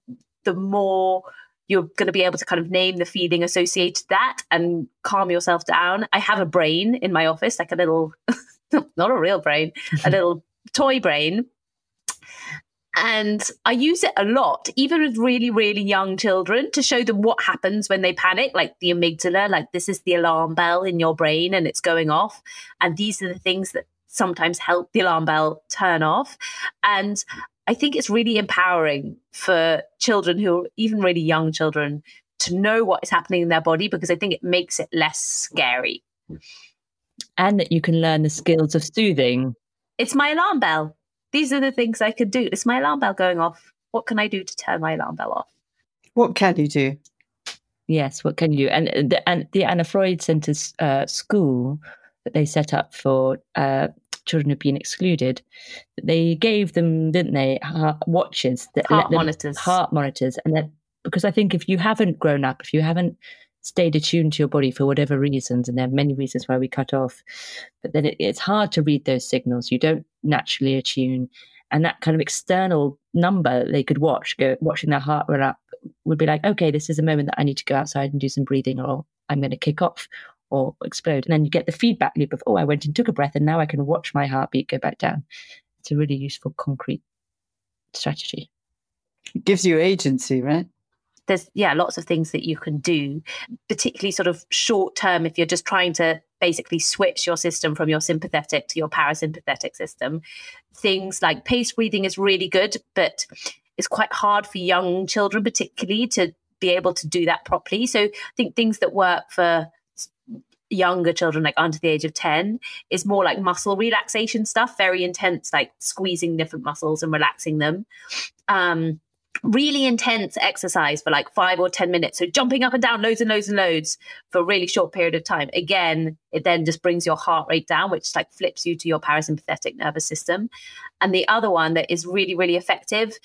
Speaker 4: the more you're going to be able to kind of name the feeling associated that and calm yourself down. I have a brain in my office, like a little, not a real brain, a little toy brain. And I use it a lot, even with really, really young children, to show them what happens when they panic, like the amygdala, like this is the alarm bell in your brain and it's going off. And these are the things that sometimes help the alarm bell turn off. And I think it's really empowering for children who are even really young children to know what is happening in their body because I think it makes it less scary.
Speaker 3: And that you can learn the skills of soothing
Speaker 4: it's my alarm bell. These are the things I could do. It's my alarm bell going off. What can I do to turn my alarm bell off?
Speaker 1: What can you do?
Speaker 3: Yes, what can you do? And the, and the Anna Freud Center uh, school that they set up for uh, children who've been excluded, they gave them, didn't they, heart watches,
Speaker 4: that heart monitors,
Speaker 3: heart monitors, and that because I think if you haven't grown up, if you haven't stayed attuned to your body for whatever reasons, and there are many reasons why we cut off. But then it, it's hard to read those signals. You don't naturally attune, and that kind of external number they could watch, go watching their heart run up, would be like, okay, this is a moment that I need to go outside and do some breathing, or I'm going to kick off or explode. And then you get the feedback loop of, oh, I went and took a breath, and now I can watch my heartbeat go back down. It's a really useful, concrete strategy.
Speaker 1: It gives you agency, right?
Speaker 4: There's yeah lots of things that you can do particularly sort of short term if you're just trying to basically switch your system from your sympathetic to your parasympathetic system. Things like pace breathing is really good but it's quite hard for young children particularly to be able to do that properly. So i think things that work for younger children like under the age of 10 is more like muscle relaxation stuff very intense like squeezing different muscles and relaxing them. Um really intense exercise for like five or 10 minutes. So jumping up and down loads and loads and loads for a really short period of time. Again, it then just brings your heart rate down, which like flips you to your parasympathetic nervous system. And the other one that is really, really effective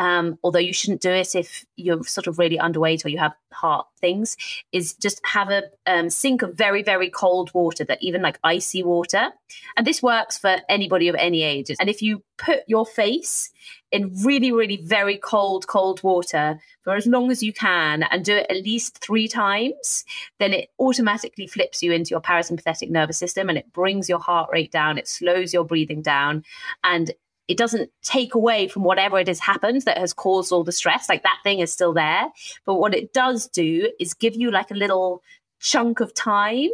Speaker 4: um, although you shouldn't do it if you're sort of really underweight or you have heart things, is just have a um, sink of very, very cold water that even like icy water. And this works for anybody of any age. And if you put your face in really, really very cold, cold water for as long as you can and do it at least three times, then it automatically flips you into your parasympathetic nervous system and it brings your heart rate down, it slows your breathing down, and it doesn't take away from whatever it has happened that has caused all the stress. Like that thing is still there. But what it does do is give you like a little chunk of time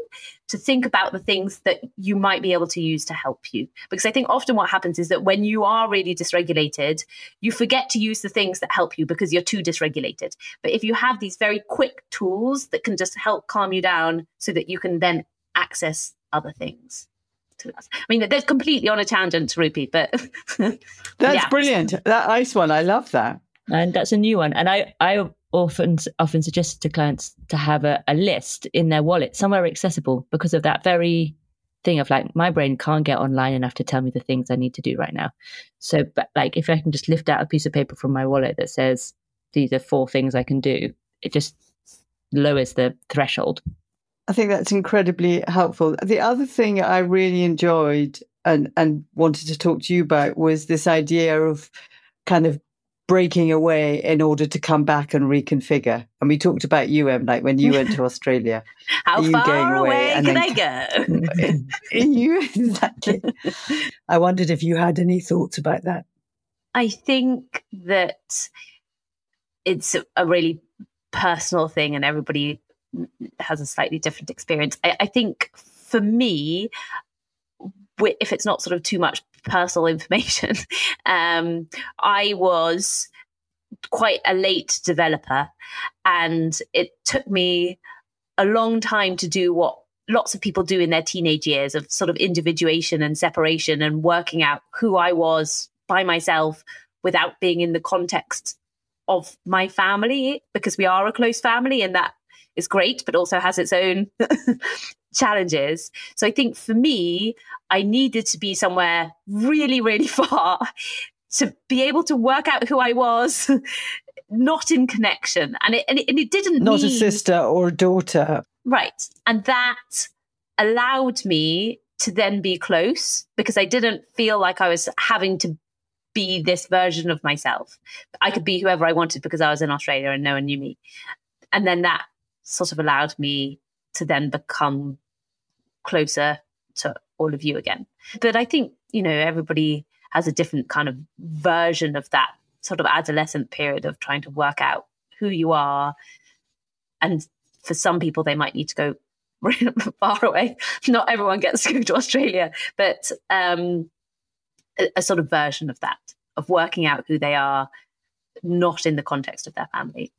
Speaker 4: to think about the things that you might be able to use to help you. Because I think often what happens is that when you are really dysregulated, you forget to use the things that help you because you're too dysregulated. But if you have these very quick tools that can just help calm you down so that you can then access other things to us. I mean, they're completely on a tangent, Rupy, but
Speaker 1: that's yeah. brilliant. That ice one, I love that.
Speaker 3: And that's a new one. And I, I often often suggest to clients to have a, a list in their wallet somewhere accessible because of that very thing of like my brain can't get online enough to tell me the things I need to do right now. So, but like if I can just lift out a piece of paper from my wallet that says these are four things I can do, it just lowers the threshold
Speaker 1: I think that's incredibly helpful. The other thing I really enjoyed and, and wanted to talk to you about was this idea of kind of breaking away in order to come back and reconfigure. And we talked about you, Em, like when you went to Australia.
Speaker 4: How far away, away can I go?
Speaker 1: you exactly. I wondered if you had any thoughts about that.
Speaker 4: I think that it's a really personal thing, and everybody has a slightly different experience. I, I think for me, if it's not sort of too much personal information, um, I was quite a late developer, and it took me a long time to do what lots of people do in their teenage years of sort of individuation and separation and working out who I was by myself without being in the context of my family because we are a close family and that is great, but also has its own challenges. So I think for me, I needed to be somewhere really, really far to be able to work out who I was, not in connection. And it, and it, and it didn't
Speaker 1: Not
Speaker 4: mean,
Speaker 1: a sister or a daughter.
Speaker 4: Right. And that allowed me to then be close because I didn't feel like I was having to be this version of myself. I could be whoever I wanted because I was in Australia and no one knew me. And then that sort of allowed me to then become closer to all of you again. But I think, you know, everybody has a different kind of version of that sort of adolescent period of trying to work out who you are. And for some people, they might need to go far away. Not everyone gets to go to Australia, but um, a, a sort of version of that, of working out who they are, not in the context of their family.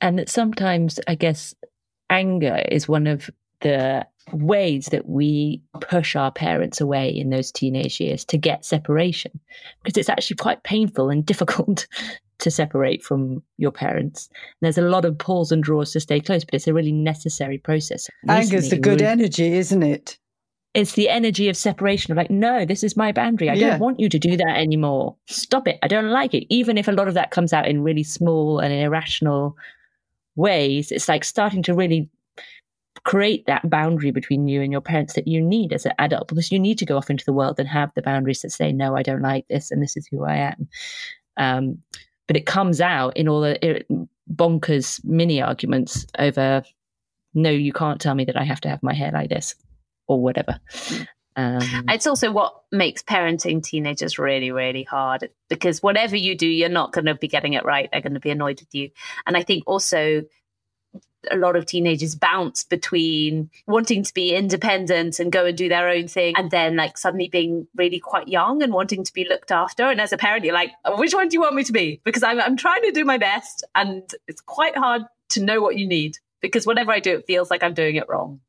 Speaker 3: And that sometimes, I guess, anger is one of the ways that we push our parents away in those teenage years to get separation because it's actually quite painful and difficult to separate from your parents. And there's a lot of pulls and draws to stay close, but it's a really necessary process.
Speaker 1: Anger's the good
Speaker 3: really-
Speaker 1: energy, isn't it?
Speaker 3: It's the energy of separation of like, no, this is my boundary. I
Speaker 1: Yeah.
Speaker 3: don't want you to do that anymore. Stop it. I don't like it. Even if a lot of that comes out in really small and irrational ways, it's like starting to really create that boundary between you and your parents that you need as an adult because you need to go off into the world and have the boundaries that say, no, I don't like this and this is who I am. Um, but it comes out in all the bonkers mini arguments over, no, you can't tell me that I have to have my hair like this or whatever. Um,
Speaker 4: It's also what makes parenting teenagers really, really hard because whatever you do, you're not going to be getting it right. They're going to be annoyed with you. And I think also a lot of teenagers bounce between wanting to be independent and go and do their own thing and then like suddenly being really quite young and wanting to be looked after. And as a parent, you're like, which one do you want me to be? Because I'm, I'm trying to do my best and it's quite hard to know what you need because whenever I do, it feels like I'm doing it wrong.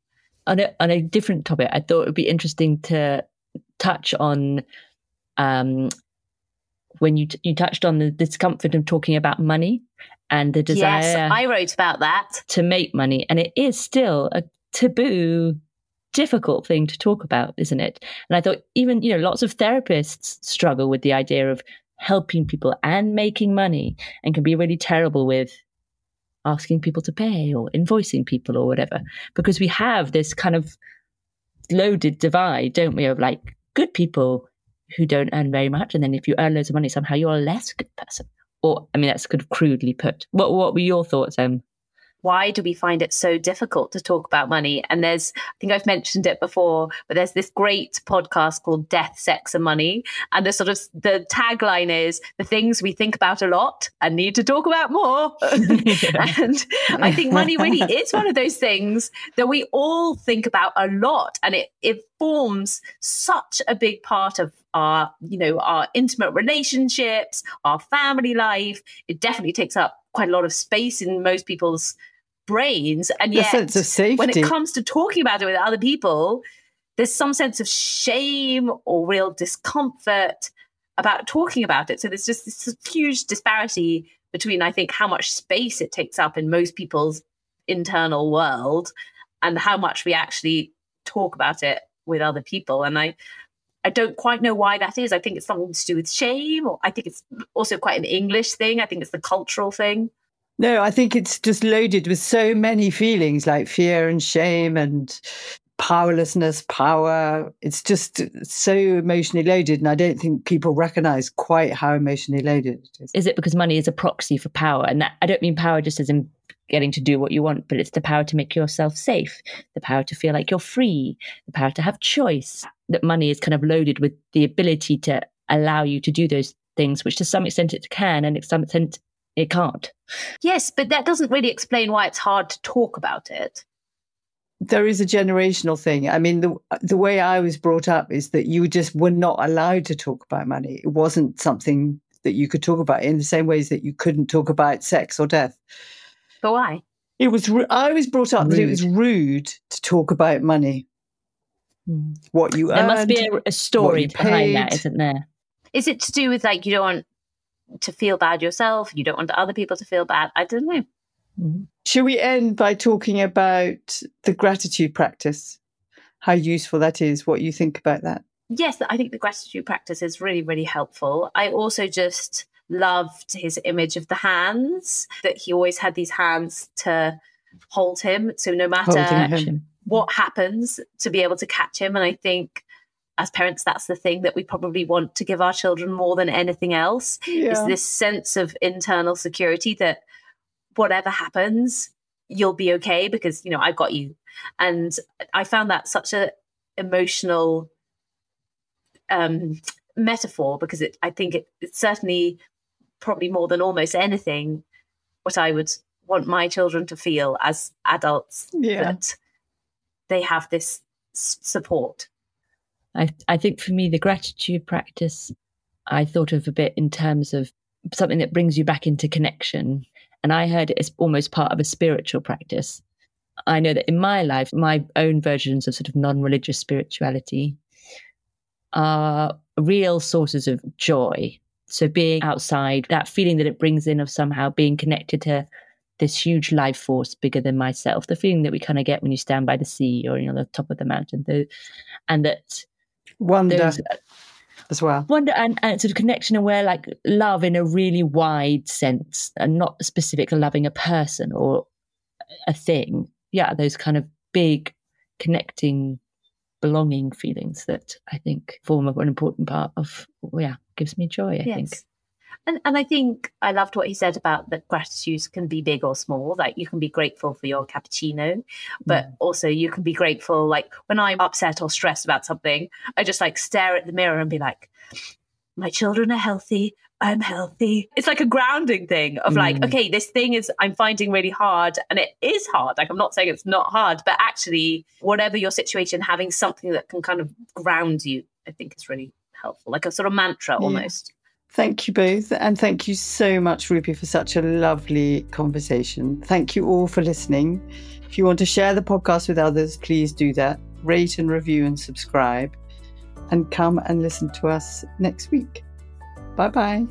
Speaker 3: On a, on a different topic, I thought it would be interesting to touch on um, when you t- you touched on the discomfort of talking about money and the desire
Speaker 4: Yes, I wrote about that.
Speaker 3: to make money, and it is still a taboo, difficult thing to talk about, isn't it? And I thought even you know lots of therapists struggle with the idea of helping people and making money, and can be really terrible with asking people to pay or invoicing people or whatever. Because we have this kind of loaded divide don't we of like good people who don't earn very much and then if you earn loads of money somehow you're a less good person. Or i mean that's kind of crudely put. What what were your thoughts um
Speaker 4: why do we find it so difficult to talk about money? And there's, I think I've mentioned it before, but there's this great podcast called Death, Sex and Money. And the sort of, the tagline is the things we think about a lot and need to talk about more. and I think money really is one of those things that we all think about a lot. And it, it forms such a big part of our, you know, our intimate relationships, our family life. It definitely takes up quite a lot of space in most people's brains. And yet,
Speaker 1: sense of safety.
Speaker 4: when it comes to talking about it with other people, there's some sense of shame or real discomfort about talking about it. So there's just this huge disparity between, I think, how much space it takes up in most people's internal world and how much we actually talk about it with other people. And I, I don't quite know why that is. I think it's something to do with shame, or I think it's also quite an English thing. I think it's the cultural thing.
Speaker 1: No, I think it's just loaded with so many feelings like fear and shame and powerlessness, power. It's just so emotionally loaded. And I don't think people recognize quite how emotionally loaded it is.
Speaker 3: is it because money is a proxy for power and that i don't mean power just as in getting to do what you want but it's the power to make yourself safe the power to feel like you're free the power to have choice that money is kind of loaded with the ability to allow you to do those things which to some extent it can and to some extent it can't
Speaker 4: Yes, but that doesn't really explain why it's hard to talk about it.
Speaker 1: There is a generational thing. I mean, the the way I was brought up is that you just were not allowed to talk about money. It wasn't something that you could talk about in the same ways that you couldn't talk about sex or death.
Speaker 4: But why?
Speaker 1: It was. I was brought up that it was rude to talk about money. What you
Speaker 3: there must be a, a story behind that
Speaker 1: paid.
Speaker 3: isn't there
Speaker 4: Is it to do with like you don't want to feel bad yourself. You don't want other people to feel bad. I don't know.
Speaker 1: Mm-hmm. Should we end by talking about the gratitude practice? How useful that is, what you think about that?
Speaker 4: Yes, I think the gratitude practice is really, really helpful. I also just loved his image of the hands, that he always had these hands to hold him. So no matter what happens, to be able to catch him. And I think as parents, that's the thing that we probably want to give our children more than anything else yeah. is this sense of internal security that whatever happens, you'll be okay because, you know, I've got you. And I found that such a emotional um, metaphor because it, I think it, it's certainly probably more than almost anything what I would want my children to feel as adults yeah. that they have this support.
Speaker 3: I I think for me the gratitude practice I thought of a bit in terms of something that brings you back into connection and I heard it as almost part of a spiritual practice. I know that in my life, my own versions of sort of non religious spirituality are real sources of joy. So, being outside, that feeling that it brings in of somehow being connected to this huge life force bigger than myself, the feeling that we kind of get when you stand by the sea or you know the top of the mountain, the, and that
Speaker 1: wonder those, uh, as well.
Speaker 3: Wonder and, and sort of connection and where like love in a really wide sense and not specific loving a person or a thing. Yeah, those kind of big connecting belonging feelings that I think form an important part of yeah, gives me joy, I yes. think.
Speaker 4: And and I think I loved what he said about that gratitude can be big or small. Like you can be grateful for your cappuccino, but mm. also you can be grateful. Like when I'm upset or stressed about something, I just like stare at the mirror and be like, my children are healthy. I'm healthy. It's like a grounding thing of like, mm. okay, this thing is I'm finding really hard and it is hard. Like I'm not saying it's not hard, but actually whatever your situation, having something that can kind of ground you, I think is really helpful. Like a sort of mantra yeah. almost.
Speaker 1: Thank you both. And thank you so much, Rupy, for such a lovely conversation. Thank you all for listening. If you want to share the podcast with others, please do that. Rate and review and subscribe. And come and listen to us next week. Bye bye.